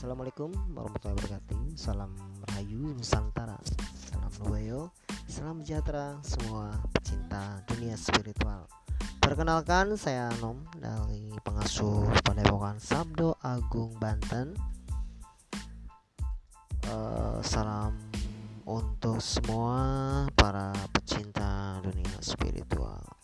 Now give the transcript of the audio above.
Assalamualaikum warahmatullahi wabarakatuh. Salam Rahayu Nusantara Salam Nuwayo Salam sejahtera semua pecinta dunia spiritual. Perkenalkan saya Anom dari pengasuh Pandepokan Sabdo Agung Banten. Uh, Salam untuk semua para pecinta dunia spiritual.